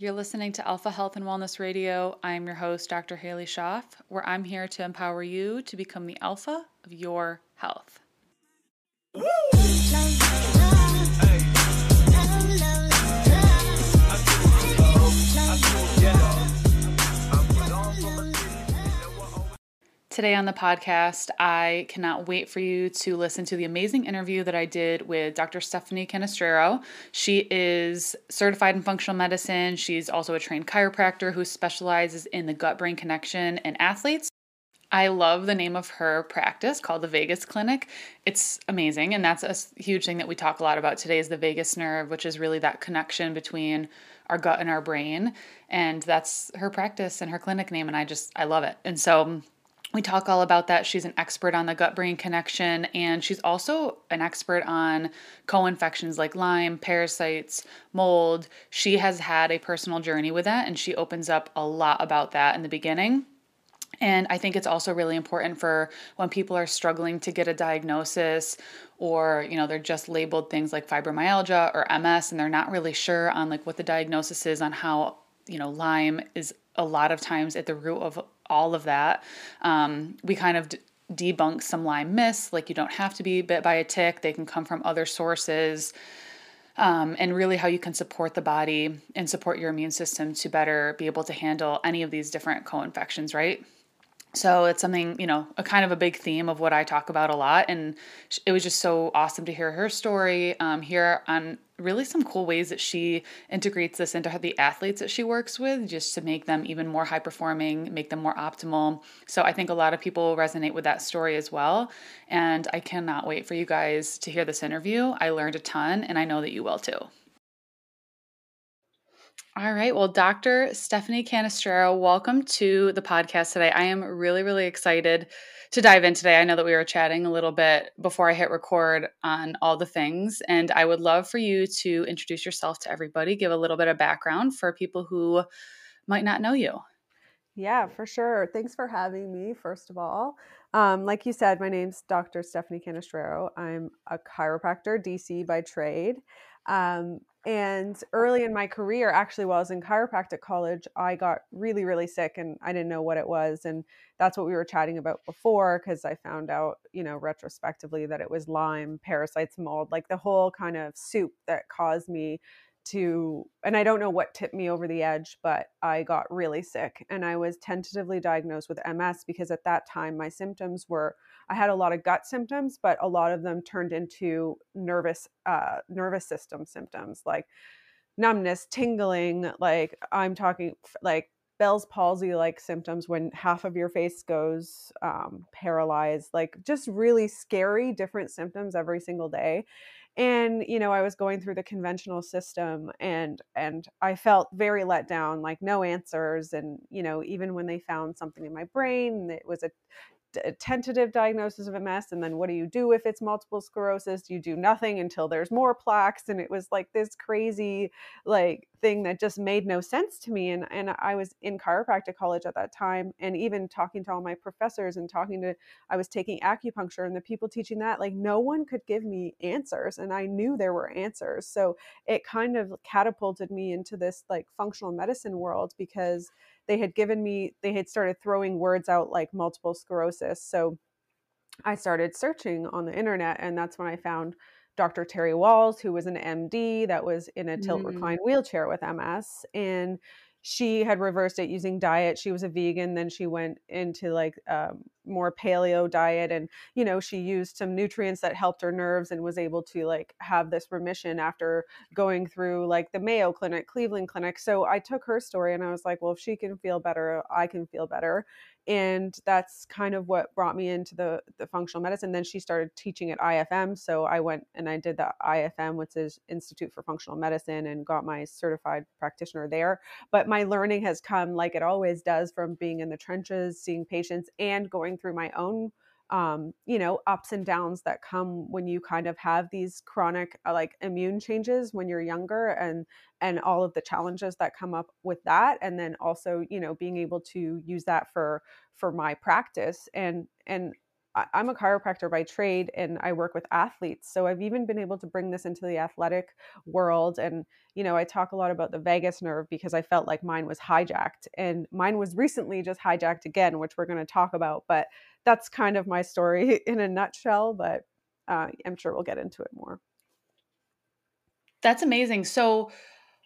You're listening to Alpha Health and Wellness Radio. I'm your host, Dr. Haley Schaff, where I'm here to empower you to become the alpha of your health. Today on the podcast, I cannot wait for you to listen to the amazing interview that I did with Dr. Stephanie Canestraro. She is certified in functional medicine. She's also a trained chiropractor who specializes in the gut brain connection in athletes. I love the name of her practice called the Vagus Clinic. It's amazing, and that's a huge thing that we talk a lot about today is the vagus nerve, which is really that connection between our gut and our brain. And that's her practice and her clinic name, and I just I love it. And so we talk all about that. She's an expert on the gut brain connection, and she's also an expert on co infections like Lyme, parasites, mold. She has had a personal journey with that, and she opens up a lot about that in the beginning. And I think it's also really important for when people are struggling to get a diagnosis or, you know, they're just labeled things like fibromyalgia or MS and they're not really sure on like what the diagnosis is on how, you know, Lyme is a lot of times at the root of all of that. Um, we kind of d- debunk some Lyme myths, like you don't have to be bit by a tick, they can come from other sources. Um, and really how you can support the body and support your immune system to better be able to handle any of these different co-infections, right? So it's something, you know, a kind of a big theme of what I talk about a lot. And it was just so awesome to hear her story, um, hear on really some cool ways that she integrates this into the athletes that she works with just to make them even more high performing, make them more optimal. So I think a lot of people will resonate with that story as well. And I cannot wait for you guys to hear this interview. I learned a ton, and I know that you will too. All right. Well, Dr. Stephanie Canestraro, welcome to the podcast today. I am really, really excited to dive in today. I know that we were chatting a little bit before I hit record on all the things, and I would love for you to introduce yourself to everybody, give a little bit of background for people who might not know you. Yeah, for sure. Thanks for having me, first of all. Um, like you said, my name's Dr. Stephanie Canestraro. I'm a chiropractor, DC by trade. Um, and early in my career, actually, while I was in chiropractic college, I got really, really sick and I didn't know what it was. And that's what we were chatting about before because I found out, you know, retrospectively that it was Lyme, parasites, mold, like the whole kind of soup that caused me to and I don't know what tipped me over the edge, but I got really sick and I was tentatively diagnosed with MS because at that time my symptoms were I had a lot of gut symptoms, but a lot of them turned into nervous uh, nervous system symptoms like numbness, tingling, like I'm talking like Bell's palsy like symptoms when half of your face goes um, paralyzed, like just really scary different symptoms every single day and you know i was going through the conventional system and and i felt very let down like no answers and you know even when they found something in my brain it was a a tentative diagnosis of MS and then what do you do if it's multiple sclerosis? You do nothing until there's more plaques and it was like this crazy like thing that just made no sense to me and and I was in chiropractic college at that time and even talking to all my professors and talking to I was taking acupuncture and the people teaching that like no one could give me answers and I knew there were answers. So it kind of catapulted me into this like functional medicine world because they had given me they had started throwing words out like multiple sclerosis so i started searching on the internet and that's when i found dr terry Wahls who was an md that was in a tilt mm. recline wheelchair with ms and she had reversed it using diet she was a vegan then she went into like um, more paleo diet and you know she used some nutrients that helped her nerves and was able to like have this remission after going through like the mayo clinic cleveland clinic. So i took her story and i was like well if she can feel better i can feel better and that's kind of what brought me into the the functional medicine. Then she started teaching at ifm so i went and i did the ifm which is institute for functional medicine and got my certified practitioner there. But my learning has come like it always does from being in the trenches seeing patients and going through my own um, you know ups and downs that come when you kind of have these chronic uh, like immune changes when you're younger and and all of the challenges that come up with that and then also you know being able to use that for for my practice. And and I'm a chiropractor by trade and I work with athletes. So I've even been able to bring this into the athletic world. And, you know, I talk a lot about the vagus nerve because I felt like mine was hijacked. And mine was recently just hijacked again, which we're going to talk about. But that's kind of my story in a nutshell. But uh, I'm sure we'll get into it more. That's amazing. So,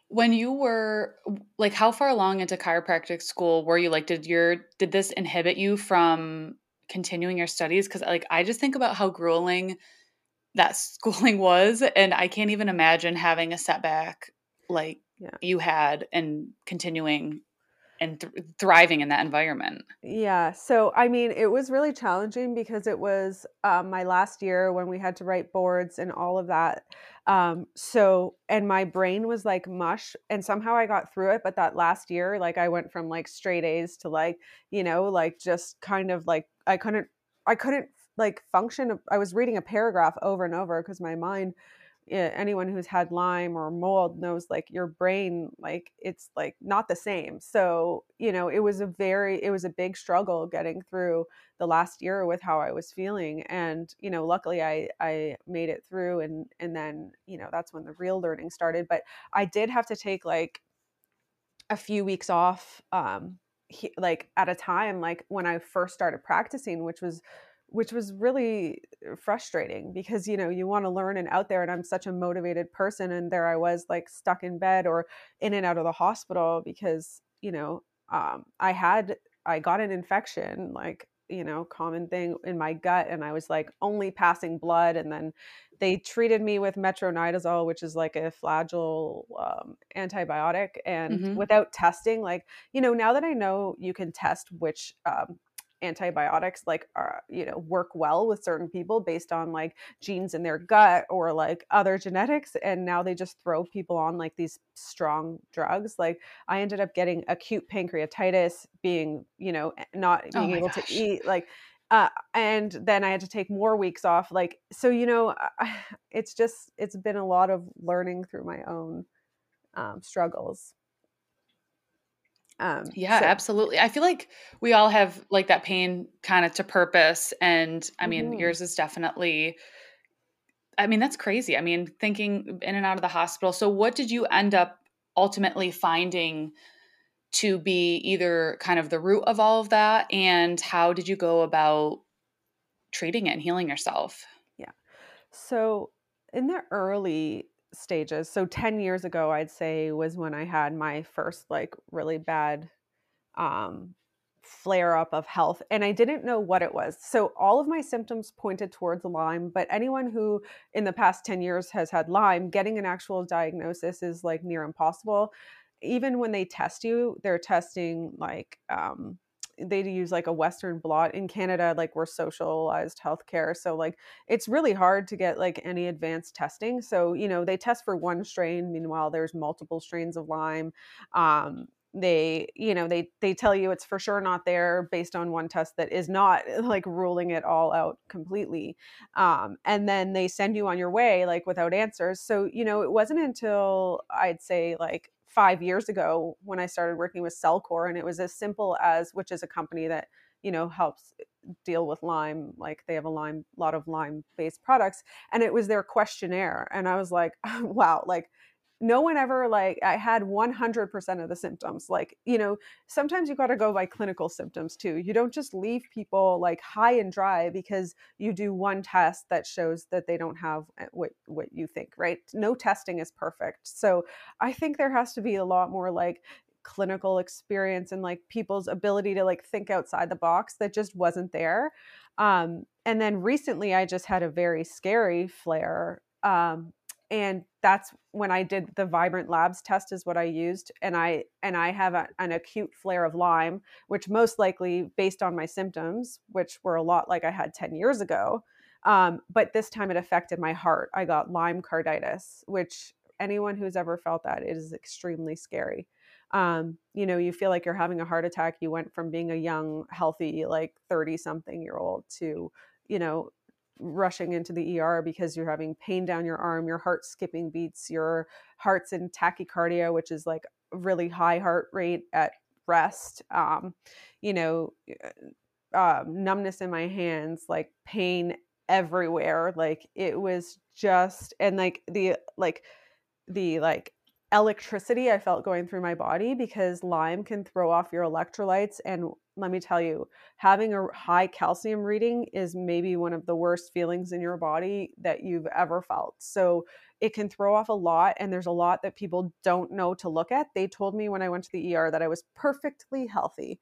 when you were like how far along into chiropractic school were you like did your did this inhibit you from continuing your studies because like i just think about how grueling that schooling was and i can't even imagine having a setback like yeah. you had and continuing and th- thriving in that environment yeah so i mean it was really challenging because it was um, my last year when we had to write boards and all of that um, so and my brain was like mush and somehow i got through it but that last year like i went from like straight a's to like you know like just kind of like I couldn't I couldn't like function. I was reading a paragraph over and over because my mind anyone who's had lyme or mold knows like your brain like it's like not the same so you know it was a very it was a big struggle getting through the last year with how i was feeling and you know luckily i i made it through and and then you know that's when the real learning started but i did have to take like a few weeks off um he, like at a time like when I first started practicing, which was which was really uh, frustrating because you know you want to learn and out there and i'm such a motivated person and there i was like stuck in bed or in and out of the hospital because you know um, i had i got an infection like you know common thing in my gut and i was like only passing blood and then they treated me with metronidazole which is like a Flagyl um, antibiotic and mm-hmm. without testing like you know now that i know you can test which um, antibiotics like are you know work well with certain people based on like genes in their gut or like other genetics and now they just throw people on like these strong drugs like i ended up getting acute pancreatitis being you know not oh being oh able gosh. to eat like uh, and then I had to take more weeks off. Like, so, you know, it's just, it's been a lot of learning through my own um, struggles. Um, yeah, so. absolutely. I feel like we all have like that pain kind of to purpose. And I mean, mm-hmm. yours is definitely, I mean, that's crazy. I mean, thinking in and out of the hospital. So, what did you end up ultimately finding to be either kind of the root of all of that and how did you go about treating it and healing yourself yeah so in the early stages so 10 years ago i'd say was when i had my first like really bad um flare up of health and I didn't know what it was. So all of my symptoms pointed towards Lyme, but anyone who in the past 10 years has had Lyme, getting an actual diagnosis is like near impossible even when they test you, they're testing like um, they use like a Western blot in Canada. Like we're socialized healthcare, so like it's really hard to get like any advanced testing. So you know they test for one strain. Meanwhile, there's multiple strains of Lyme. Um, they you know they they tell you it's for sure not there based on one test that is not like ruling it all out completely um, and then they send you on your way like without answers so you know it wasn't until i'd say like five years ago when I started working with Cellcore, and it was as simple as, which is a company that you know helps eh, deal with Lyme, like they have a Lyme, lot of Lyme based products, and it was their questionnaire, and I was like, wow, like no one ever like i had 100% of the symptoms like you know sometimes you got to go by clinical symptoms too you don't just leave people like high and dry because you do one test that shows that they don't have eh, what what you think right? No testing is perfect so i think there has to be a lot more like clinical experience and like people's ability to like think outside the box that just wasn't there um and then recently i just had a very scary flare um and that's when i did the vibrant labs test is what i used and i and i have a, an acute flare of lyme which most likely based on my symptoms which were a lot like i had 10 years ago um, but this time it affected my heart. I got lyme carditis which anyone who's ever felt that it is extremely scary. Um, you know you feel like you're having a heart attack. You went from being a young healthy like 30 something year old to you know rushing into the ER because you're having pain down your arm, your heart skipping beats, your heart's in tachycardia, which is like really high heart rate at rest. Um, you know, um, numbness in my hands, like pain everywhere. Like it was just, and like the, like, the like electricity I felt going through my body because Lyme can throw off your electrolytes. And let me tell you, having a high calcium reading is maybe one of the worst feelings in your body that you've ever felt. So it can throw off a lot. And there's a lot that people don't know to look at. They told me when I went to the ER that I was perfectly healthy,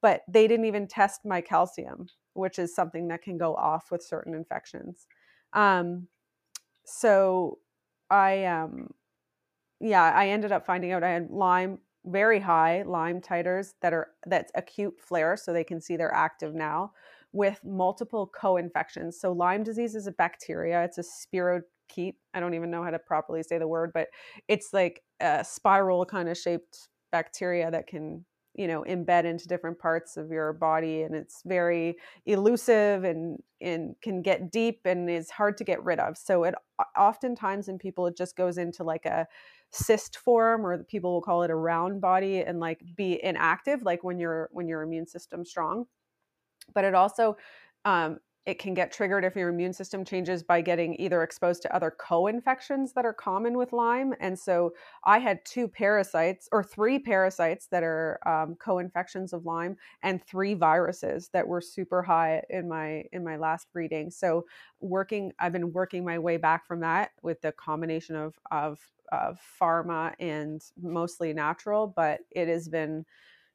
but they didn't even test my calcium, which is something that can go off with certain infections. Um, so I um yeah, I ended up finding out I had Lyme very high Lyme titers that are that's acute flare, so they can see they're active now with multiple co-infections. So Lyme disease is a bacteria. It's a spirochete. I don't even know how to properly say the word, but it's like a spiral kind of shaped bacteria that can you know embed into different parts of your body and it's very elusive and and can get deep and is hard to get rid of so it oftentimes in people it just goes into like a cyst form or people will call it a round body and like be inactive like when your when your immune system's strong. But it also um, it can get triggered if your immune system changes by getting either exposed to other co-infections that are common with lyme. And so i had two parasites or three parasites that are um, co-infections of lyme and three viruses that were super high in my in my last reading. So working i've been working my way back from that with the combination of of of pharma and mostly natural, but it has been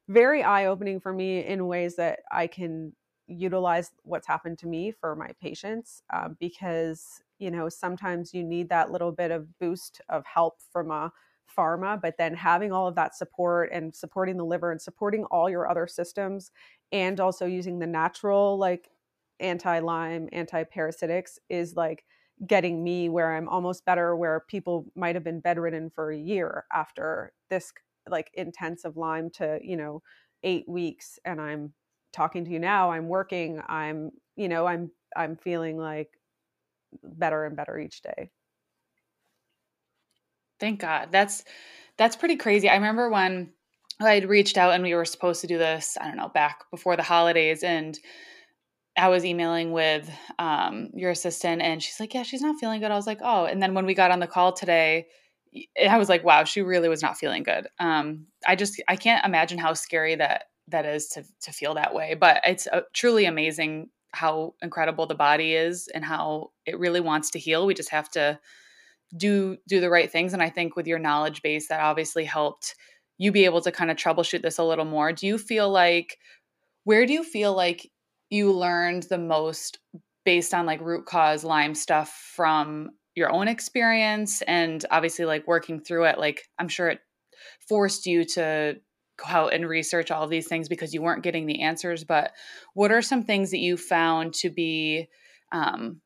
very eye opening for me in ways that I can utilize what's happened to me for my patients uh, because you know sometimes you need that little bit of boost of help from a pharma but then having all of that support and supporting the liver and supporting all your other systems and also using the natural like anti-lyme anti-parasitics is like getting me where I'm almost better, where people might have been bedridden for a year after this like intensive Lyme to, you know, eight weeks. And I'm talking to you now, I'm working, I'm, you know, I'm, I'm feeling like better and better each day. Thank God. That's, that's pretty crazy. I remember when I'd reached out and we were supposed to do this, I don't know, back before the holidays and I was emailing with um, your assistant, and she's like, "Yeah, she's not feeling good." I was like, "Oh," and then when we got on the call today, I was like, "Wow, she really was not feeling good." Um, I just I can't imagine how scary that that is to to feel that way, but it's uh, truly amazing how incredible the body is and how it really wants to heal. We just have to do do the right things, and I think with your knowledge base, that obviously helped you be able to kind of troubleshoot this a little more. Do you feel like where do you feel like you learned the most based on like root cause Lyme stuff from your own experience and obviously like working through it like i'm sure it forced you to go out and research all these things because you weren't getting the answers but what are some things that you found to be um,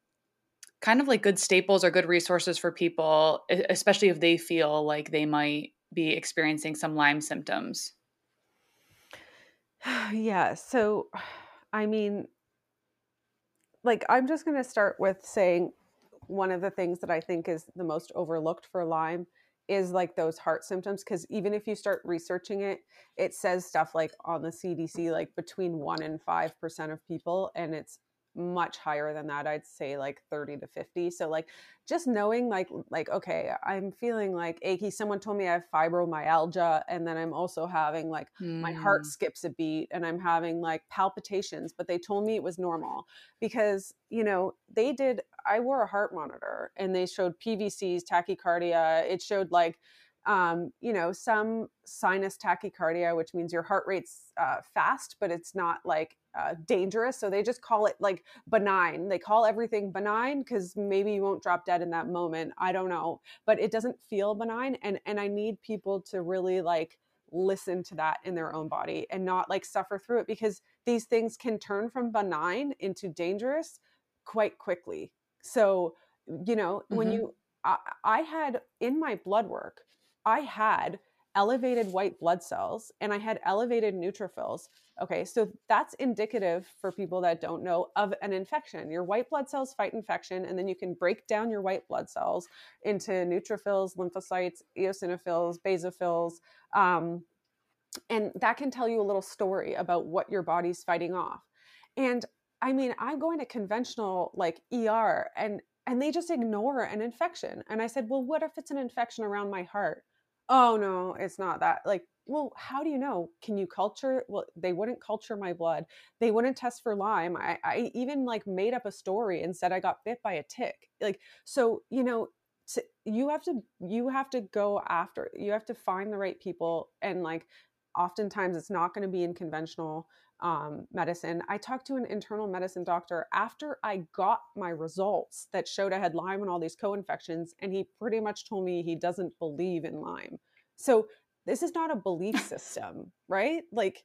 kind of like good staples or good resources for people especially if they feel like they might be experiencing some lyme symptoms? Yeah so I mean, like, I'm just going to start with saying one of the things that I think is the most overlooked for Lyme is like those heart symptoms. Because even if you start researching it, it says stuff like on the CDC, like between 1% and 5% of people. And it's much higher than that i'd say like 30 to 50 so like just knowing like like okay i'm feeling like achy someone told me i have fibromyalgia and then i'm also having like mm. my heart hmm. skips a beat and i'm having like palpitations but they told me it was normal because you know they did i wore a heart monitor and they showed pvcs tachycardia it showed like um, you know, some sinus tachycardia, which means your heart rate's uh, fast, but it's not like uh, dangerous. So they just call it like benign. They call everything benign because maybe you won't drop dead in that moment. I don't know, but it doesn't feel benign. And and I need people to really like listen to that in their own body and not like suffer through it because these things can turn from benign into dangerous quite quickly. So you know mm-hmm. when you I, I had in my blood work I had elevated white blood cells and I had elevated neutrophils. Okay, so that's indicative for people that don't know of an infection. Your white blood cells fight infection, and then you can break down your white blood cells into neutrophils, lymphocytes, eosinophils, basophils. Um, and that can tell you a little story about what your body's fighting off. And I mean, I'm going to conventional like ER and and they just ignore an infection. And I said, "Well, what if it's an infection around my heart?" "Oh, no, it's not that." Like, "Well, how do you know? Can you culture?" Well, they wouldn't culture my blood. They wouldn't test for Lyme. I I even like made up a story and said I got bit by a tick. Like, so, you know, you have to you have to go after. You have to find the right people and like oftentimes it's not going to be in conventional um, medicine. I talked to an internal medicine doctor after I got my results that showed I had Lyme and all these co infections, and he pretty much told me he doesn't believe in Lyme. So, this is not a belief system, right? Like,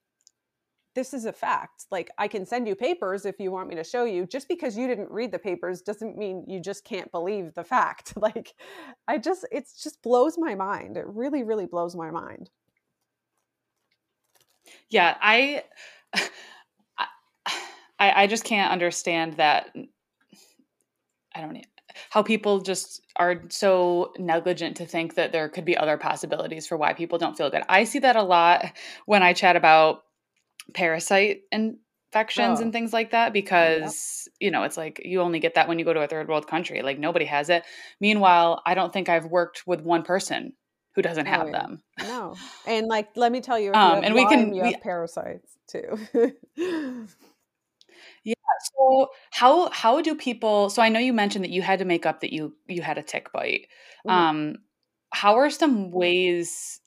this is a fact. Like, I can send you papers if you want me to show you. Just because you didn't read the papers doesn't mean you just can't believe the fact. Like, I just, it just blows my mind. It really, really blows my mind. Yeah, I I, I just can't understand that. I don't know how people just are so negligent to think that there could be other possibilities for why people don't feel good. I see that a lot when I chat about parasite infections oh. and things like that because you know it's like you only get that when you go to a third world country like nobody has it meanwhile i don't think i've worked with one person who doesn't have oh, yeah. them no and like let me tell you um, and we can you we, have parasites too Yeah. So how how do people? So I know you mentioned that you had to make up that you you had a tick bite. Mm-hmm. Um, how are some ways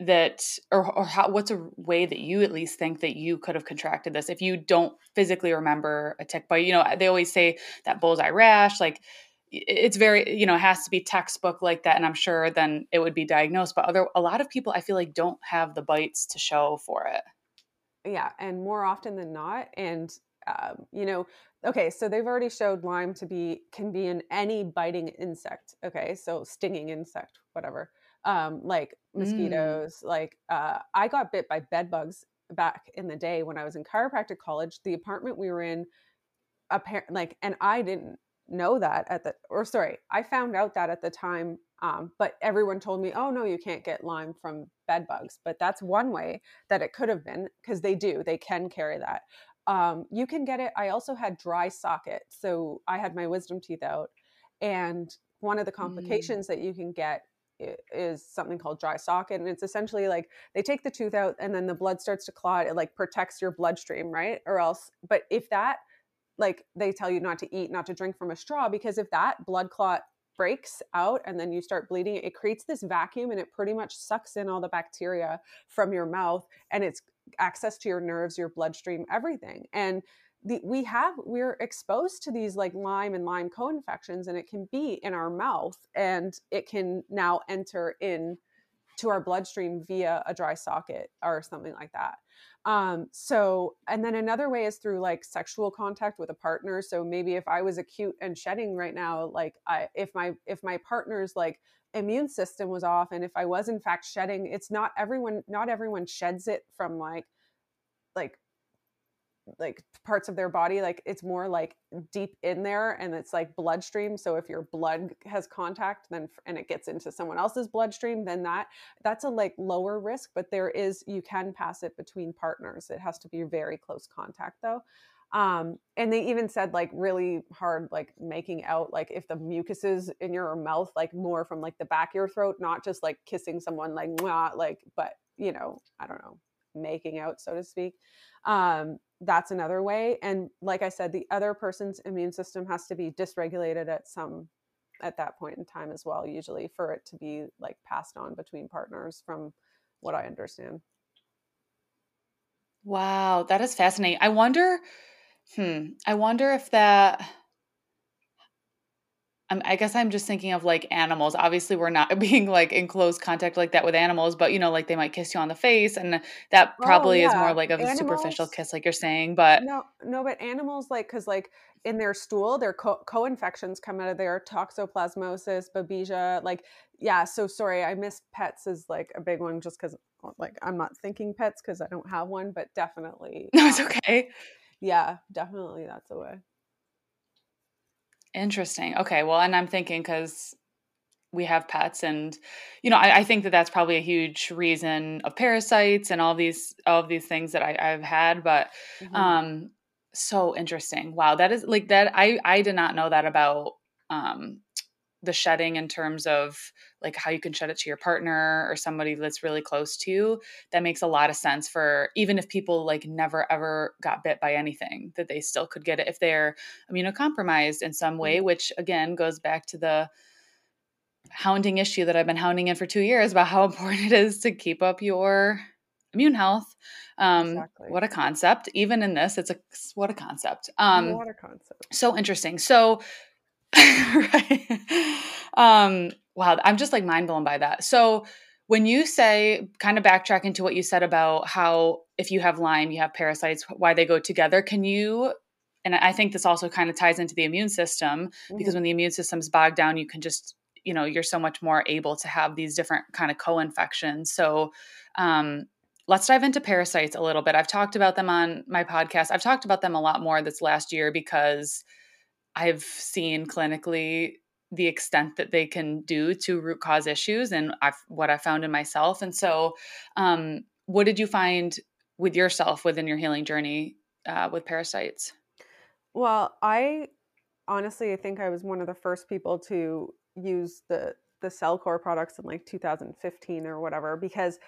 that, or or how, what's a way that you at least think that you could have contracted this if you don't physically remember a tick bite? You know, they always say that bullseye rash, like it's very you know it has to be textbook like that and i'm sure then it would be diagnosed but other a lot of people i feel like don't have the bites to show for it yeah and more often than not and um, you know okay so they've already showed lyme to be can be in any biting insect okay so stinging insect whatever um, like mm. mosquitoes mm. like uh, i got bit by bed bugs back in the day when i was in chiropractic college the apartment we were in apparent like and i didn't know that at the or sorry i found out that at the time um, but everyone told me oh no you can't get lyme from bed bugs but that's one way that it could have been because they do they can carry that um, you can get it. I also had dry socket. So I had my wisdom teeth out. And one of the mm. complications mm. that you can get is something called dry socket. And it's essentially like they take the tooth out and then the blood starts to clot. It like protects your bloodstream, right? Or else, but if that, like they tell you not to eat, not to drink from a straw, because if that blood clot breaks out and then you start bleeding it creates this vacuum and it pretty much sucks in all the bacteria from your mouth and it's access to your nerves your bloodstream everything. And the, we have we're exposed to these like lyme and lyme co-infections and it can be in our mouth and it can now enter in to our bloodstream via a dry socket or something like that um so and then another way is through like sexual contact with a partner. So maybe if i was acute and shedding right now like i if my if my partner's like immune system was off and if i was in fact shedding it's not everyone not everyone sheds it from like like like parts of their body like it's more like deep in there and it's like bloodstream. So if your blood has contact then and it gets into someone else's bloodstream then that that's a like lower risk but there is you can pass it between partners. It has to be very close contact though. Um and they even said like really hard like making out like if the mucus is in your mouth like more from like the back of your throat not just like kissing someone like not like but you know i don't know making out so to speak. Um that's another way and like i said the other person's immune system has to be dysregulated at some at that point in time as well usually for it to be like passed on between partners from what i understand. Wow that is fascinating. I wonder hmm i wonder if that I guess I'm just thinking of like animals. Obviously, we're not being like in close contact like that with animals, but you know, like they might kiss you on the face, and that oh, probably oh, yeah. is more like of animals, a superficial kiss, like you're saying. But no, no, but animals like because like in their stool, their co- infections come out of there, toxoplasmosis, babesia, like yeah. So sorry, I miss pets is like a big one just because like I'm not thinking pets because I don't have one, but definitely. No, it's um, okay. Yeah, definitely that's a way. Interesting. Okay. Well, and I'm thinking because we have pets, and you know, I, I, think that that's probably a huge reason of parasites and all these all of these things that I, have had. But mm-hmm. um, so interesting. Wow, that is like that. I I did not know that about um, the shedding in terms of like how you can shed it to your partner or somebody that's really close to you. That makes a lot of sense for even if people like never ever got bit by anything, that they still could get it if they're immunocompromised in some way. Mm-hmm. Which again goes back to the hounding issue that I've been hounding in for two years about how important it is to keep up your immune health. Um, exactly. What a concept. Even in this, it's a what a concept. Um, what a concept. So interesting. So, right. Um, wow, I'm just like mind blown by that. So, when you say kind of backtrack to what you said about how if you have Lyme, you have parasites, why they go together, can you? And I think this also kind of ties into the immune system mm-hmm. because when the immune system's bogged down, you can just you know you're so much more able to have these different kind of co-infections so um, let's dive into parasites a little bit. I've talked about them on my podcast. I've talked about them a lot more this last year because I've seen clinically the extent that they can do to root cause issues and I've, what I found in myself. And so, um, what did you find with yourself within your healing journey uh, with parasites? Well, I honestly I think I was one of the first people to use the the Cellcore products in like 2015 or whatever because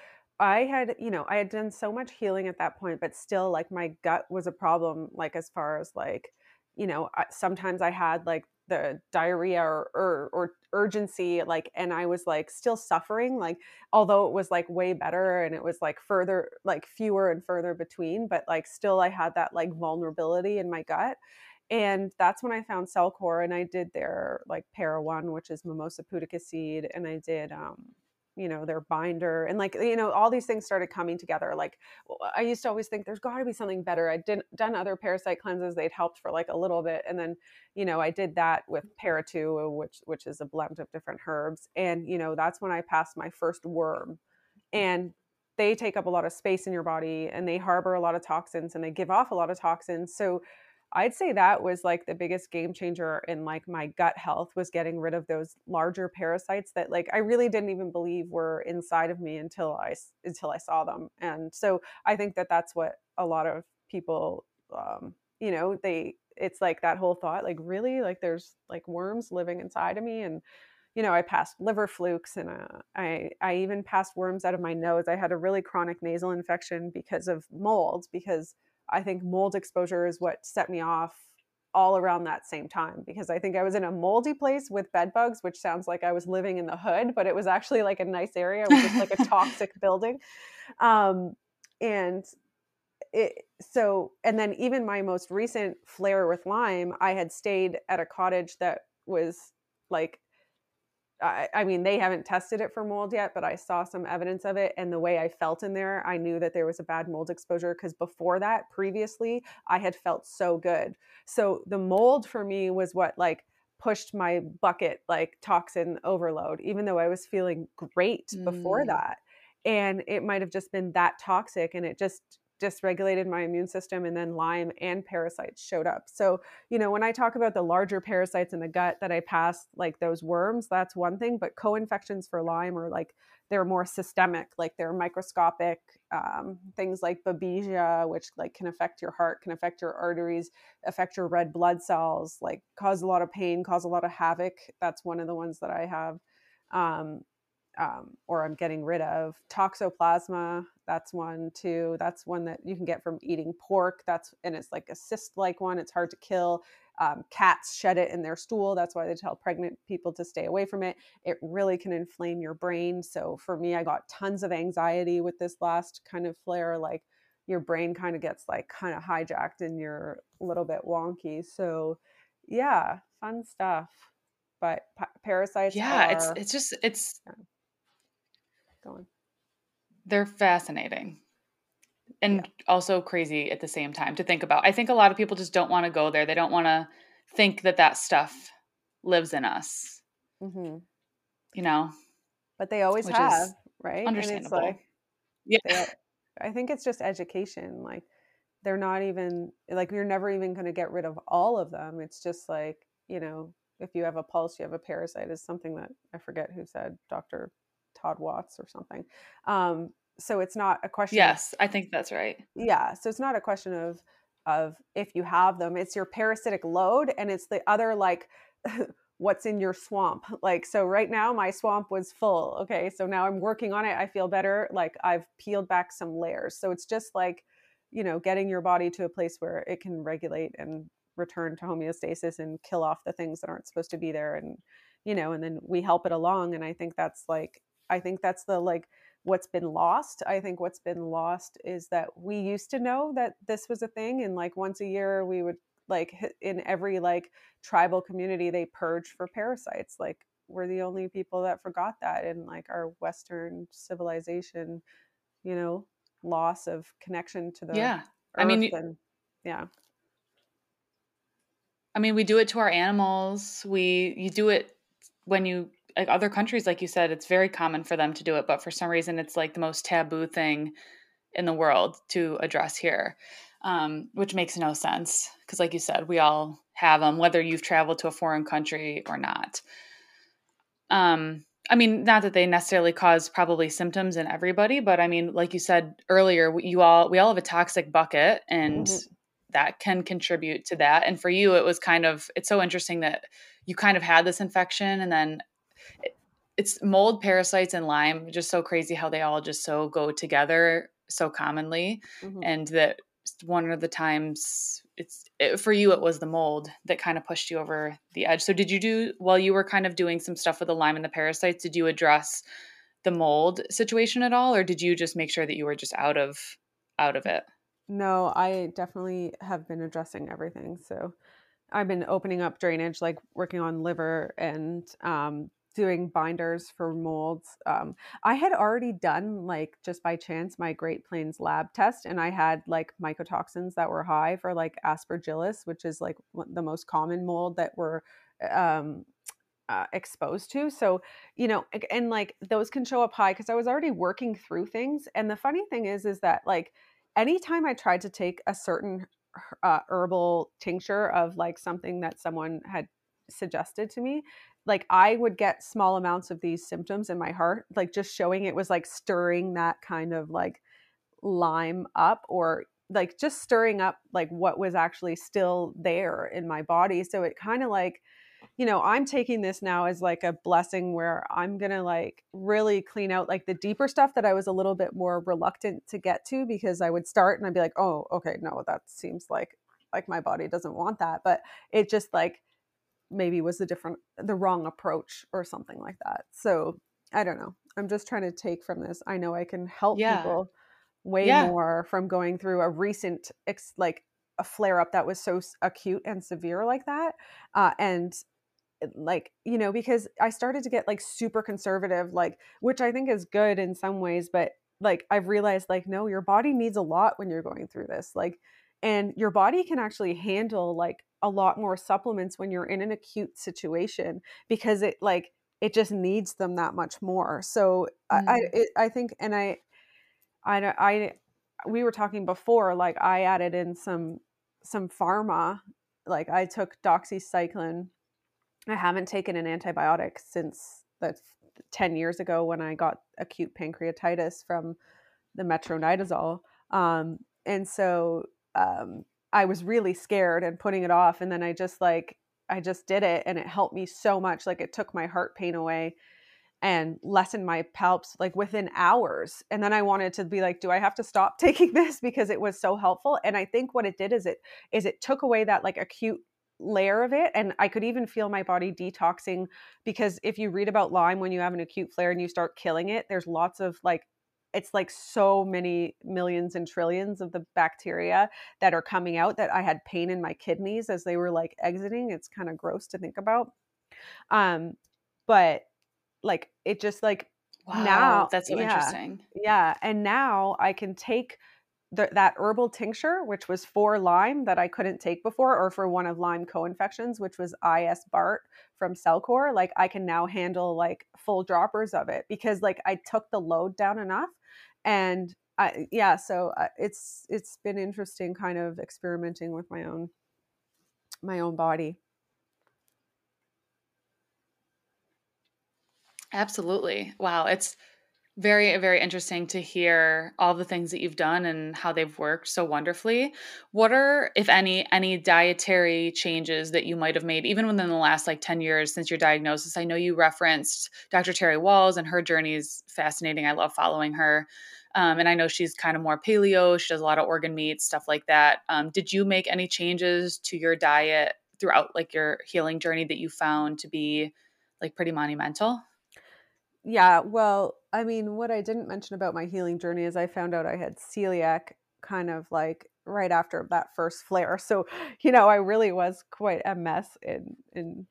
I had, you know, I had done so much healing at that point, but still, like, my gut was a problem. Like, as far as like, you know, sometimes I had like the diarrhea or, or, or urgency, like, and I was like still suffering. Like, although it was like way better and it was like further, like fewer and further between, but like still, I had that like vulnerability in my gut. And that's when I found Cellcore, and I did their like Para One, which is mimosa pudica seed, and I did um you know their binder and like you know all these things started coming together like i used to always think there's got to be something better. I did done other parasite cleanses they'd helped for like a little bit and then you know i did that with mm-hmm. para which which is a blend of different herbs and you know that's when i passed my first worm and they take up a lot of space in your body and they harbor a lot of toxins and they give off a lot of toxins so I'd say that was like the biggest game changer in like my gut health was getting rid of those larger parasites that like I really didn't even believe were inside of me until I until I saw them. And so I think that that's what a lot of people um you know, they it's like that whole thought like really like there's like worms living inside of me and you know, I passed liver flukes and uh, I I even passed worms out of my nose. I had a really chronic nasal infection because of molds, because I think mold exposure is what set me off all around that same time because I think I was in a moldy place with bed bugs, which sounds like I was living in the hood, but it was actually like a nice area. It was just like a toxic building. Um, and it, so, and then even my most recent flare with Lyme, I had stayed at a cottage that was like I, I, mean, they haven't tested it for mold yet, but I saw some evidence of it. And the way I felt in there, I knew that there was a bad mold exposure because before that, previously, I had felt so good. So the mold for me was what like pushed my bucket like toxin overload, even though I was feeling great mm. before that. And it might have just been that toxic and it just dysregulated my immune system and then Lyme and parasites showed up. So, you know, when I talk about the larger parasites in the gut that I pass, like those worms, that's one thing, but co-infections for Lyme are like they're more systemic, like they're microscopic um, things like babesia, which like can affect your heart, can affect your arteries, affect your red blood cells, like cause a lot of pain, cause a lot of havoc. That's one of the ones that I have. Um, um, or I'm getting rid of. Toxoplasma, that's one too. That's one that you can get from eating pork. That's and it's like a cyst-like one. It's hard to kill. Um, cats shed it in their stool. That's why they tell pregnant people to stay away from it. It really can inflame your brain. So for me, I got tons of anxiety with this last kind of flare. Like your brain kind of gets like kind of hijacked and you're a little bit wonky. So yeah, fun stuff. But pa- parasites. Yeah, are, it's it's just it's. Yeah going. They're fascinating and yeah. also crazy at the same time to think about. I think a lot of people just don't want to go there. They don't want to think that that stuff lives in us. Mm-hmm. You know, but they always have, right? Understandable. Like, yeah, they, I think it's just education. Like they're not even like you're never even going to get rid of all of them. It's just like you know, if you have a pulse, you have a parasite. Is something that I forget who said, Doctor Todd Watts or something. Um, so it's not a question. Yes, I think that's right. Yeah, so it's not a question of of if you have them it's your parasitic load and it's the other like what's in your swamp like so right now my swamp was full okay so now i'm working on it i feel better like i've peeled back some layers so it's just like you know getting your body to a place where it can regulate and return to homeostasis and kill off the things that aren't supposed to be there and you know and then we help it along and i think that's like i think that's the like what's been lost. I think what's been lost is that we used to know that this was a thing and like once a year we would like in every like tribal community they purge for parasites. Like we're the only people that forgot that in like our western civilization you know loss of connection to the yeah. I mean and, yeah. I mean we do it to our animals. We you do it when you like other countries like you said it's very common for them to do it but for some reason it's like the most taboo thing in the world to address here um, which makes no sense because like you said we all have them whether you've traveled to a foreign country or not um, i mean not that they necessarily cause probably symptoms in everybody but i mean like you said earlier you all we all have a toxic bucket and mm-hmm. that can contribute to that and for you it was kind of it's so interesting that you kind of had this infection and then it's mold parasites and lyme just so crazy how they all just so go together so commonly mm-hmm. and that one of the times it's it, for you it was the mold that kind of pushed you over the edge. So did you do while you were kind of doing some stuff with the lyme and the parasites did you address the mold situation at all or did you just make sure that you were just out of out of it? No i definitely have been addressing everything. So I've been opening up drainage, like working on liver and um, doing binders for molds. Um, I had already done, like, just by chance, my Great Plains lab test, and I had like mycotoxins that were high for like aspergillus, which is like the most common mold that we're um, uh, exposed to. So, you know, and like those can show up high because I was already working through things. And the funny thing is, is that like anytime I tried to take a certain uh, herbal tincture of like something that someone had suggested to me like i would get small amounts of these symptoms in my heart like just showing it was like stirring that kind of like Lyme up or like just stirring up like what was actually still there in my body so it kind of like you know, I'm taking this now as like a blessing where I'm to like really clean out like the deeper stuff that I was a little bit more reluctant to get to because I would start and I'd be like, "Oh, okay, no, that seems like like my body doesn't want that." But it just like maybe was the different the wrong approach or something like that. So, I don't know. I'm just trying to take from this. I know I can help yeah. people way yeah. more from going through a recent ex- like a flare up that was so acute and severe like that uh, and like you know because i started to get like super conservative like which i think is good in some ways but like i've realized like no your body needs a lot when you're going through this like and your body can actually handle like a lot more supplements when you're in an acute situation because it like it just needs them that much more so mm. i I, it, I think and i i i we were talking before like i added in some some pharma like i took doxycycline I haven't taken an antibiotic since the 10 years ago when I got acute pancreatitis from the metronidazole. Um, and so um, I was really scared and putting it off. And then I just like, I just did it and it helped me so much. Like it took my heart pain away and lessened my palps like within hours. And then I wanted to be like, do I have to stop taking this because it was so helpful? And I think what it did is it is it took away that like acute layer of it and i could even feel my body detoxing because if you read about lyme when you have an acute flare and you start killing it there's lots of like it's like so many millions and trillions of the bacteria that are coming out that i had pain in my kidneys as they were like exiting. It's kind of gross to think about. Um but like it just like wow, now that's so yeah, interesting. yeah and now i can take the, that herbal tincture, which was for Lyme that I couldn't take before, or for one of Lyme co-infections, which was IS Bart from Cellcore, like I can now handle like full droppers of it because like I took the load down enough, and I yeah, so uh, it's it's been interesting, kind of experimenting with my own my own body. Absolutely, wow, it's very very interesting to hear all the things that you've done and how they've worked so wonderfully. What are if any any dietary changes that you might have made even within the last like 10 years since your diagnosis? I know you referenced dr terry Wahls and her journey is fascinating. I love following her. Um, and i know she's kind of more paleo. She does a lot of organ meats stuff like that. Um, did you make any changes to your diet throughout like your healing journey that you found to be like pretty monumental yeah, well, I mean, what I didn't mention about my healing journey is I found out I had celiac kind of like right after that first flare. So, you know, I really was quite a mess in in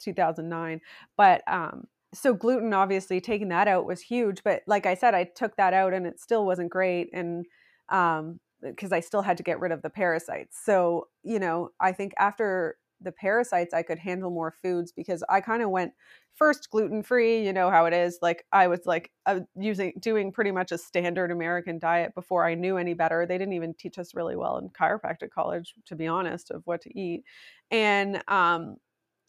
2009. But um so gluten obviously taking that out was huge, but like I said I took that out and it still wasn't great and um because I still had to get rid of the parasites. So, you know, I think after the parasites I could handle more foods because I kind of went first gluten free you know how it is like i was like uh, using doing pretty much a standard american diet before i knew any better. They didn't even teach us really well in chiropractic college to be honest of what to eat. And um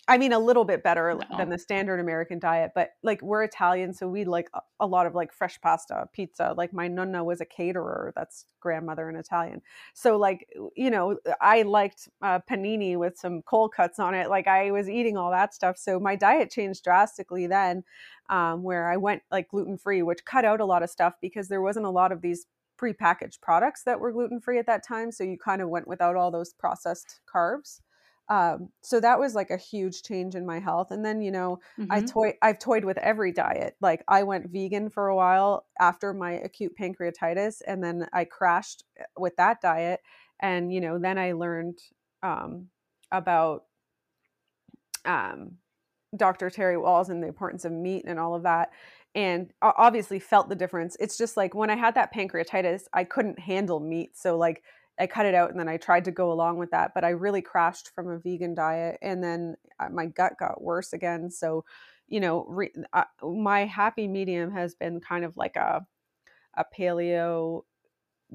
I mean, a little bit better no. than the standard American diet, but like we're Italian, so we like a lot of like fresh pasta, pizza. Like my nonna was a caterer. That's grandmother in Italian. So like you know, I liked uh, panini with some cold cuts on it. Like I was eating all that stuff. So my diet changed drastically then, um, where I went like gluten free, which cut out a lot of stuff because there wasn't a lot of these prepackaged products that were gluten free at that time. So you kind of went without all those processed carbs. Um, so that was like a huge change in my health. And then, you know, mm-hmm. I toy I've toyed with every diet. Like I went vegan for a while after my acute pancreatitis, and then I crashed eh, with that diet. And, you know, then I learned um, about um, Dr. Terry Wahls and the importance of meat and all of that and obviously felt the difference. It's just like when I had that pancreatitis, I couldn't handle meat. So like I cut it out and then I tried to go along with that, but I really crashed from a vegan diet and then uh, my gut got worse again. So, you know, re, uh, my happy medium has been kind of like a a paleo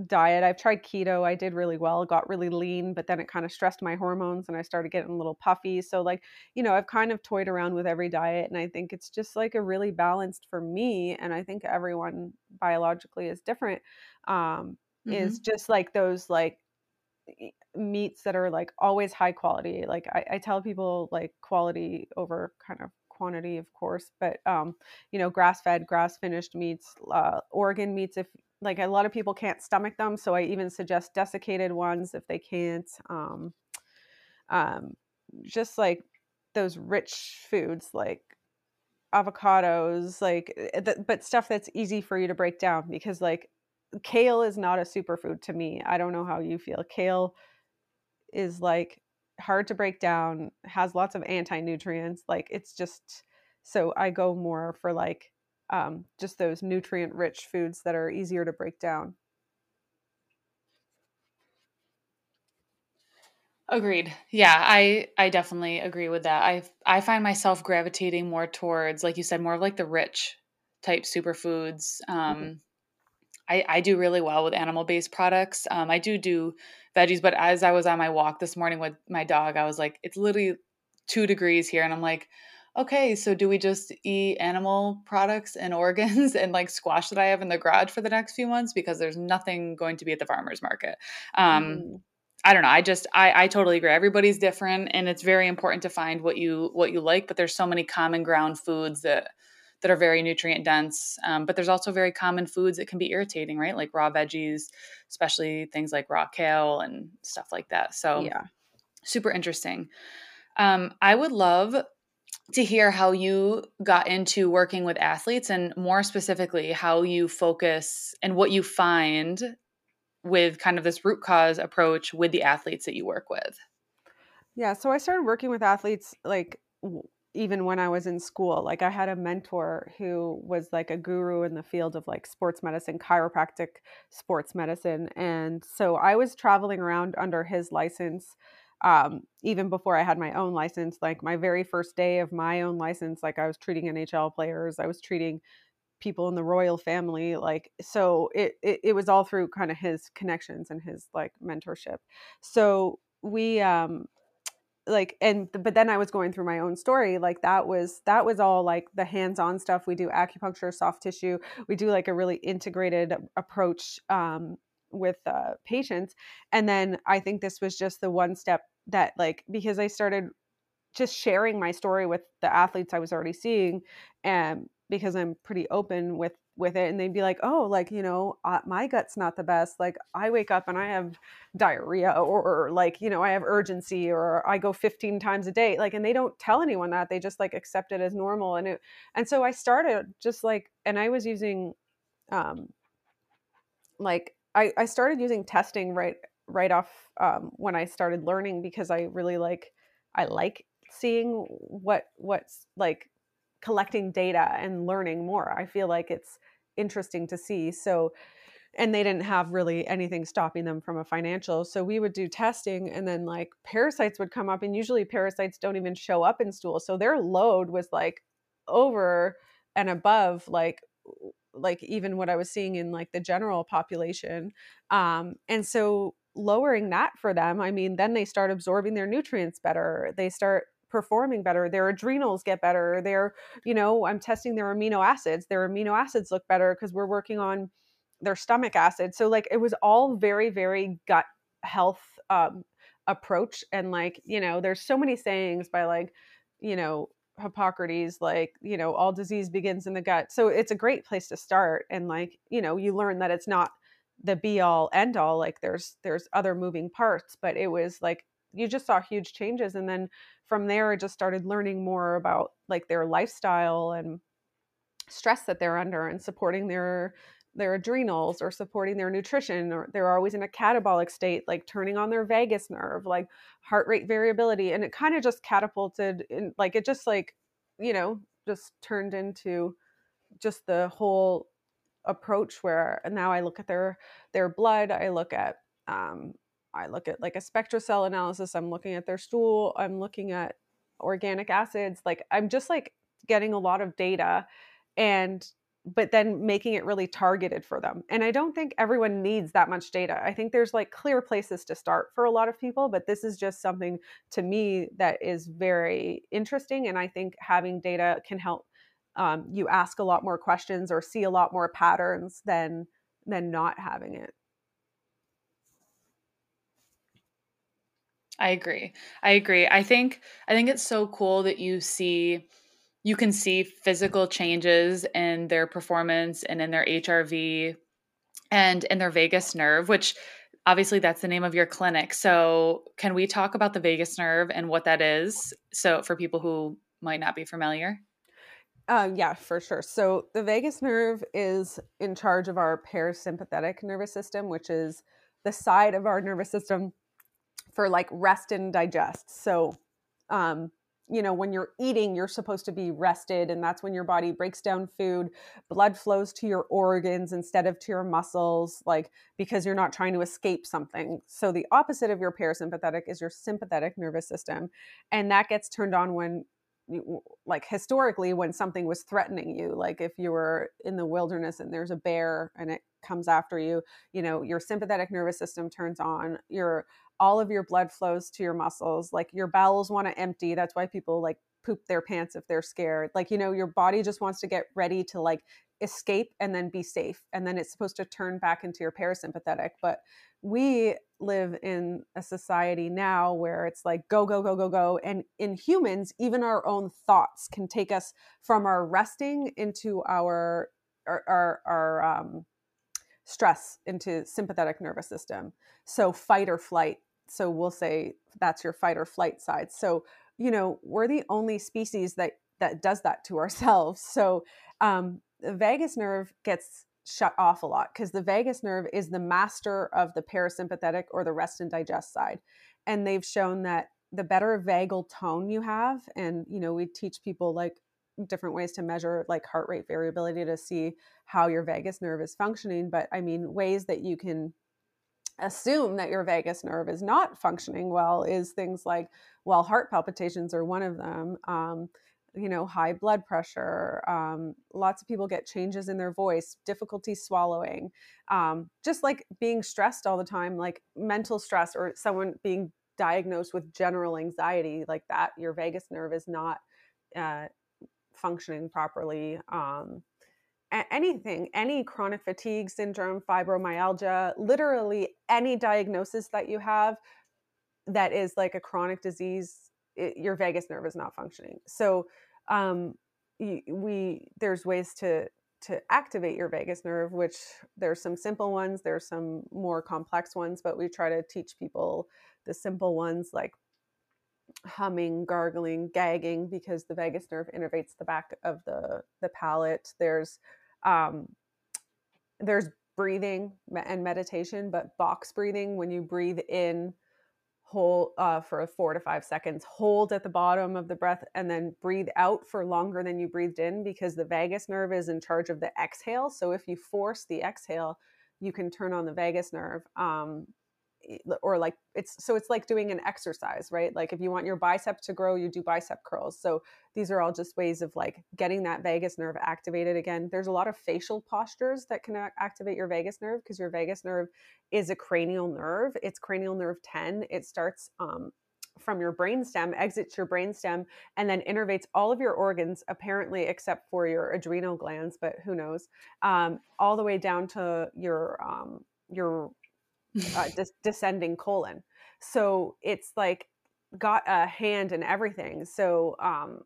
diet. I've tried keto. I did really well, got really lean, but then it kind of stressed my hormones and I started getting a little puffy. So like, you know, I've kind of toyed around with every diet and I think it's just like a really balanced for me and I think everyone biologically is different. Um mm-hmm. is just like those like meats that are like always high quality. Like I, I tell people like quality over kind of quantity of course but um you know grass fed grass finished meats uh organ meats if like a lot of people can't stomach them so i even suggest desiccated ones if they can't um um just like those rich foods like avocados like eh, but stuff that's easy for you to break down because like kale is not a superfood to me. I don't know how you feel. Kale is like hard to break down, has lots of anti nutrients. Like it's just so I go more for like um, just those nutrient rich foods that are easier to break down. Agreed. Yeah, I I definitely agree with that. I I find myself gravitating more towards, like you said, more of like the rich type superfoods. Mm-hmm. Um, mm-hmm. I, I do really well with animal based products. Um, I do do veggies, but as I was on my walk this morning with my dog, I was like, it's literally two degrees here. And I'm like, okay, so do we just eat animal products and organs and like squash that I have in the garage for the next few months because there's nothing going to be at the farmer's market? Um, mm. I don't know. I just I I totally agree. Everybody's different and it's very important to find what you what you like, but there's so many common ground foods that that are very nutrient dense. Um, but there's also very common foods that can be irritating, right? Like raw veggies, especially things like raw kale and stuff like that. So, yeah, super interesting. Um, I would love to hear how you got into working with athletes and more specifically how you focus and what you find with kind of this root cause approach with the athletes that you work with. Yeah, so I started working with athletes like even when I was in school. Like I had a mentor who was like a guru in the field of like sports medicine, chiropractic sports medicine. And so I was traveling around under his license um, even before I had my own license. Like my very first day of my own license, like I was treating NHL players, I was treating people in the royal family like so it, it, it was all through kind of his connections and his like mentorship so we um like and but then i was going through my own story like that was that was all like the hands-on stuff. We do acupuncture soft tissue. We do like a really integrated approach um, with uh, patients. And then i think this was just the one step that like because i started just sharing my story with the athletes i was already seeing and because i'm pretty open with with it and they'd be like oh like you know uh, my gut's not the best like i wake up and i have diarrhea or, or, like you know i have urgency or i go 15 times a day like and they don't tell anyone that they just like accept it as normal and it and so i started just like and i was using um like i i started using testing right right off um when i started learning because i really like i like seeing what what's like collecting data and learning more. I feel like it's interesting to see. So, and they didn't have really anything stopping them from a financial. So we would do testing and then like parasites would come up and usually parasites don't even show up in stool. So their load was like over and above like like even what I was seeing in like the general population. Um and so lowering that for them, I mean, then they start absorbing their nutrients better. They start performing better their adrenals get better their you know i'm testing their amino acids their amino acids look better because we're working on their stomach acid. So like it was all very very gut health um, approach and like you know there's so many sayings by like you know hippocrates like you know all disease begins in the gut. So it's a great place to start and like you know you learn that it's not the be all end all like there's there's other moving parts but it was like you just saw huge changes and then from there i just started learning more about like their lifestyle and stress that they're under and supporting their their adrenals or supporting their nutrition or they're always in a catabolic state like turning on their vagus nerve like heart rate variability and it kind of just catapulted in like it just like you know just turned into just the whole approach where now i look at their their blood i look at um, I look at like a SpectraCell analysis, I'm looking at their stool, I'm looking at organic acids, like I'm just like getting a lot of data and but then making it really targeted for them. And I don't think everyone needs that much data. I think there's like clear places to start for a lot of people, but this is just something to me that is very interesting. And I think having data can help um, you ask a lot more questions or see a lot more patterns than than not having it. I agree. I agree. I think I think it's so cool that you see you can see physical changes in their performance and in their HRV and in their vagus nerve, which obviously that's the name of your clinic. So, can we talk about the vagus nerve and what that is? So, for people who might not be familiar. Um, yeah, for sure. So, the vagus nerve is in charge of our parasympathetic nervous system, which is the side of our nervous system for like rest and digest. So, um, you know, when you're eating, you're supposed to be rested, and that's when your body breaks down food. Blood flows to your organs instead of to your muscles, like because you're not trying to escape something. So, the opposite of your parasympathetic is your sympathetic nervous system, and that gets turned on when like historically when something was threatening you like if you were in the wilderness and there's a bear and it comes after you you know your sympathetic nervous system turns on your all of your blood flows to your muscles like your bowels want to empty that's why people like poop their pants if they're scared like you know your body just wants to get ready to like escape and then be safe and then it's supposed to turn back into your parasympathetic but we live in a society now where it's like go go go go go and in humans even our own thoughts can take us from our resting into our our our, our um, stress into sympathetic nervous system. So fight or flight so we'll say that's your fight or flight side. So you know we're the only species that that does that to ourselves. So um, the vagus nerve gets shut off a lot because the vagus nerve is the master of the parasympathetic or the rest and digest side. And they've shown that the better vagal tone you have and you know we teach people like different ways to measure like heart rate variability to see how your vagus nerve is functioning but i mean ways that you can assume that your vagus nerve is not functioning well is things like well heart palpitations are one of them um, you know high blood pressure um, lots of people get changes in their voice difficulty swallowing um, just like being stressed all the time like mental stress or someone being diagnosed with general anxiety like that, your vagus nerve is not uh, functioning properly. Um, anything, any chronic fatigue syndrome, fibromyalgia, literally any diagnosis that you have that is like a chronic disease, it, your vagus nerve is not functioning. So, um, we there's ways to to activate your vagus nerve, which there's some simple ones, there's some more complex ones, but we try to teach people the simple ones like humming, gargling, gagging, because the vagus nerve innervates the back of the the palate. There's um, there's breathing and meditation, but box breathing when you breathe in hold uh, for four to five seconds, hold at the bottom of the breath, and then breathe out for longer than you breathed in because the vagus nerve is in charge of the exhale. So if you force the exhale, you can turn on the vagus nerve. Um, or like it's so it's like doing an exercise right? Like if you want your bicep to grow you do bicep curls. So these are all just ways of like getting that vagus nerve activated again. There's a lot of facial postures that can activate your vagus nerve because your vagus nerve is a cranial nerve. It's cranial nerve 10 it starts um, from your brainstem, exits your brainstem, and then innervates all of your organs, apparently, except for your adrenal glands, but who knows, um, all the way down to your um, your uh, descending colon. So it's like got a hand in everything. So, um,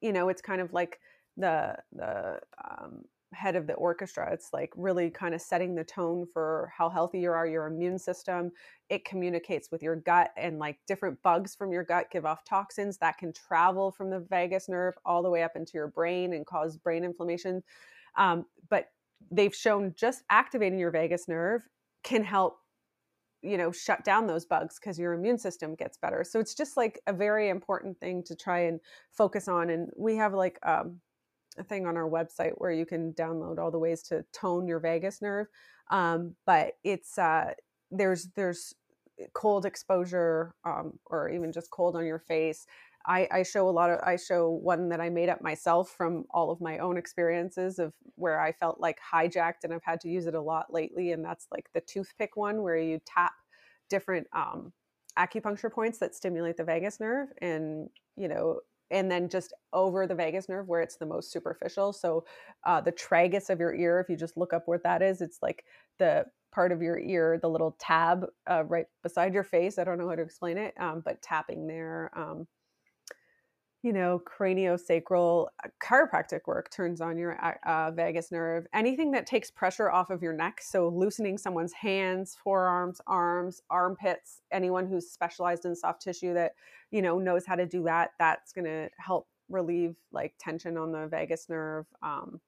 you know, it's kind of like the, the, um, head of the orchestra. It's like really kind of setting the tone for how healthy you are, your immune system. It communicates with your gut, and like different bugs from your gut give off toxins that can travel from the vagus nerve all the way up into your brain and cause brain inflammation. Um, but they've shown just activating your vagus nerve can help you know shut down those bugs because your immune system gets better. So it's just like a very important thing to try and focus on and we have like um, a thing on our website where you can download all the ways to tone your vagus nerve um, but it's uh, there's there's cold exposure um, or even just cold on your face I, I, show a lot of i show one that i made up myself from all of my own experiences of where i felt like hijacked and i've had to use it a lot lately and that's like the toothpick one where you tap different um, acupuncture points that stimulate the vagus nerve and you know and then just over the vagus nerve where it's the most superficial so uh, the tragus of your ear if you just look up where that is it's like the part of your ear, the little tab uh, right beside your face. I don't know how to explain it, um, but tapping there. Um, you know, craniosacral uh, chiropractic work turns on your uh, uh, vagus nerve. Anything that takes pressure off of your neck, so loosening someone's hands, forearms, arms, armpits, anyone who's specialized in soft tissue that, you know, knows how to do that, that's going to help relieve like tension on the vagus nerve. Um,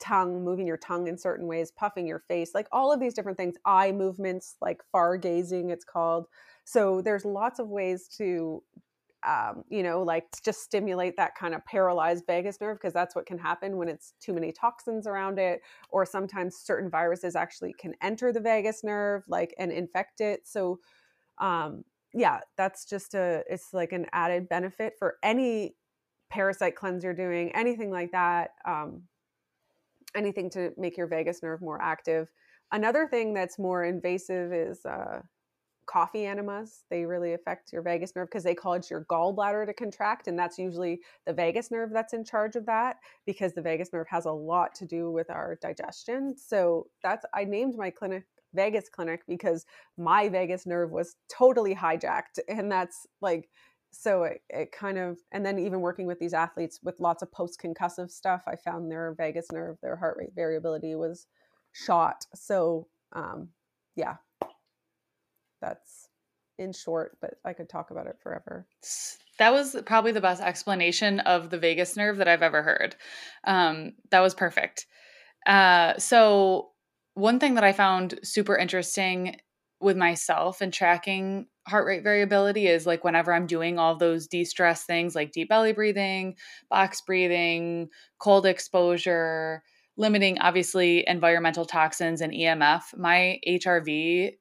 tongue, moving your tongue in certain ways, puffing your face, like all of these different things, eye movements, like far gazing, it's called. So there's lots of ways to um, you know, like just stimulate that kind of paralyzed vagus nerve because that's what can happen when it's too many toxins around it, or sometimes certain viruses actually can enter the vagus nerve, like and infect it. So, um, yeah, that's just a it's like an added benefit for any parasite cleanse you're doing, anything like that, um, anything to make your vagus nerve more active. Another thing that's more invasive is uh, coffee enemas. They really affect your vagus nerve because they cause your gallbladder to contract. And that's usually the vagus nerve that's in charge of that because the vagus nerve has a lot to do with our digestion. So that's, I named my clinic Vagus Clinic because my vagus nerve was totally hijacked. And that's like, so it, it kind of, and then even working with these athletes with lots of post concussive stuff, I found their vagus nerve, their heart rate variability was shot. So, um, yeah, that's in short, but I could talk about it forever. That was probably the best explanation of the vagus nerve that I've ever heard. Um, that was perfect. Uh, so, one thing that I found super interesting with myself and tracking heart rate variability is like whenever I'm doing all those de stress things like deep belly breathing, box breathing, cold exposure, limiting obviously environmental toxins and EMF, my HRV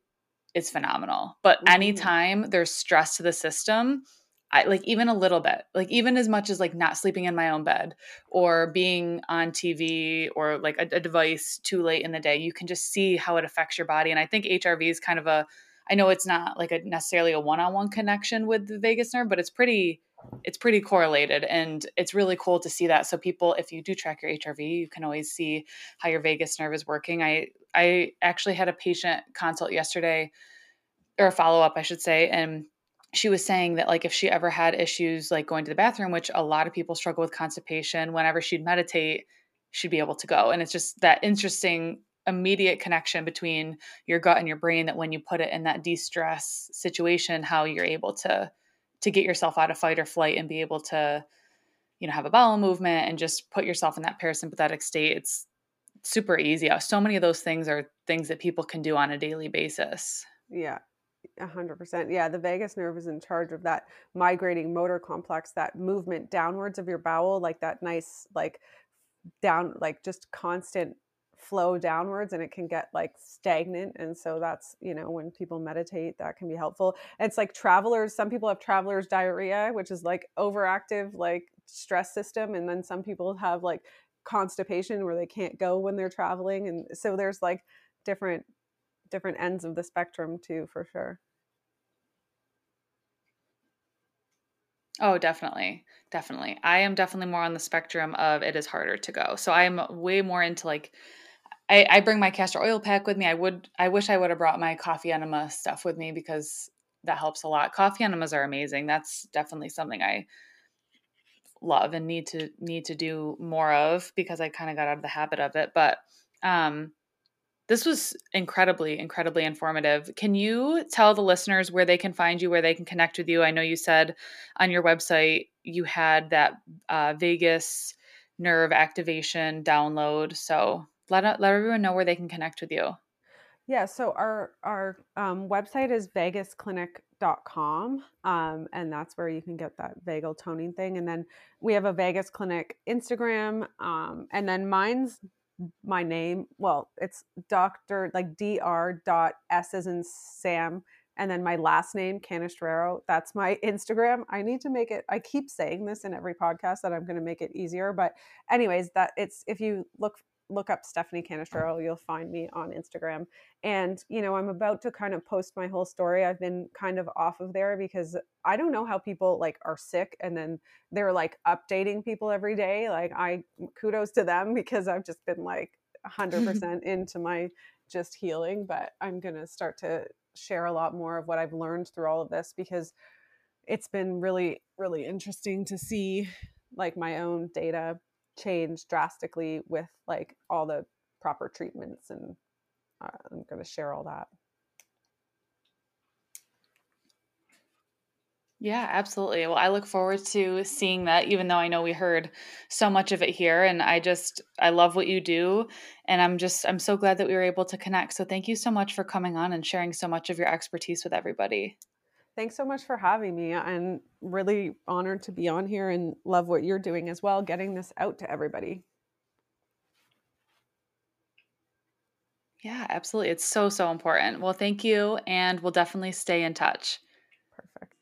is phenomenal. But mm-hmm. anytime there's stress to the system, I like even a little bit, like even as much as like not sleeping in my own bed or being on TV or like a, a device too late in the day, you can just see how it affects your body. And I think HRV is kind of a, I know it's not like a necessarily a one-on-one connection with the vagus nerve, but it's pretty it's pretty correlated and it's really cool to see that. So people if you do track your hrv you can always see how your vagus nerve is working. I i actually had a patient consult yesterday or a follow-up i should say and she was saying that like if she ever had issues like going to the bathroom which a lot of people struggle with constipation whenever she'd meditate she'd be able to go. And it's just that interesting immediate connection between your gut and your brain that when you put it in that de-stress situation how you're able to to get yourself out of fight or flight and be able to you know have a bowel movement and just put yourself in that parasympathetic state it's super easy uh, so many of those things are things that people can do on a daily basis yeah a hundred percent. Yeah, the vagus nerve is in charge of that migrating motor complex, that movement downwards of your bowel, like that nice, like down, like just constant flow downwards and it can get like stagnant and so that's you know when people meditate that can be helpful it's like travelers some people have travelers diarrhea which is like overactive like stress system and then some people have like constipation where they can't go when they're traveling and so there's like different different ends of the spectrum too for sure Oh, definitely. Definitely. I am definitely more on the spectrum of it is harder to go. So I am way more into like I, I bring my castor oil pack with me. I would I wish I would have brought my coffee enema stuff with me because that helps a lot. Coffee enemas are amazing. That's definitely something I love and need to need to do more of because I kind of got out of the habit of it. But um this was incredibly incredibly informative. Can you tell the listeners where they can find you, where they can connect with you? I know you said on your website you had that uh, vagus nerve activation download. So let let everyone know where they can connect with you. Yeah, so our our um, website is vagusclinic.com, um, and that's where you can get that vagal toning thing. And then we have a Vagus Clinic Instagram, um, and then mine's my name. Well, it's Doctor like Dr. Dot S as in Sam, and then my last name Canestraro. That's my Instagram. I need to make it. I keep saying this in every podcast that I'm going to make it easier, but anyways, that it's if you look look up Stephanie mm. Canestraro, you'll find me on Instagram. And, you know, I'm about to kind of post my whole story. I've been kind of off of there because I don't know how people like are sick and then they're like updating people every day. Like, I kudos to them because I've just been like 100% into my just healing. But I'm going to start to share a lot more of what I've learned through all of this because it's been really, really interesting to see like my own data change drastically with like all the proper treatments and uh, i'm going to share all that. Yeah absolutely. Well i look forward to seeing that even though i know we heard so much of it here and i just i love what you do and i'm just i'm so glad that we were able to connect. So thank you so much for coming on and sharing so much of your expertise with everybody Thanks so much for having me. I'm really honored to be on here and love what you're doing as well, getting this out to everybody. Yeah, absolutely. It's so, so important. Well, thank you. And we'll definitely stay in touch. Perfect.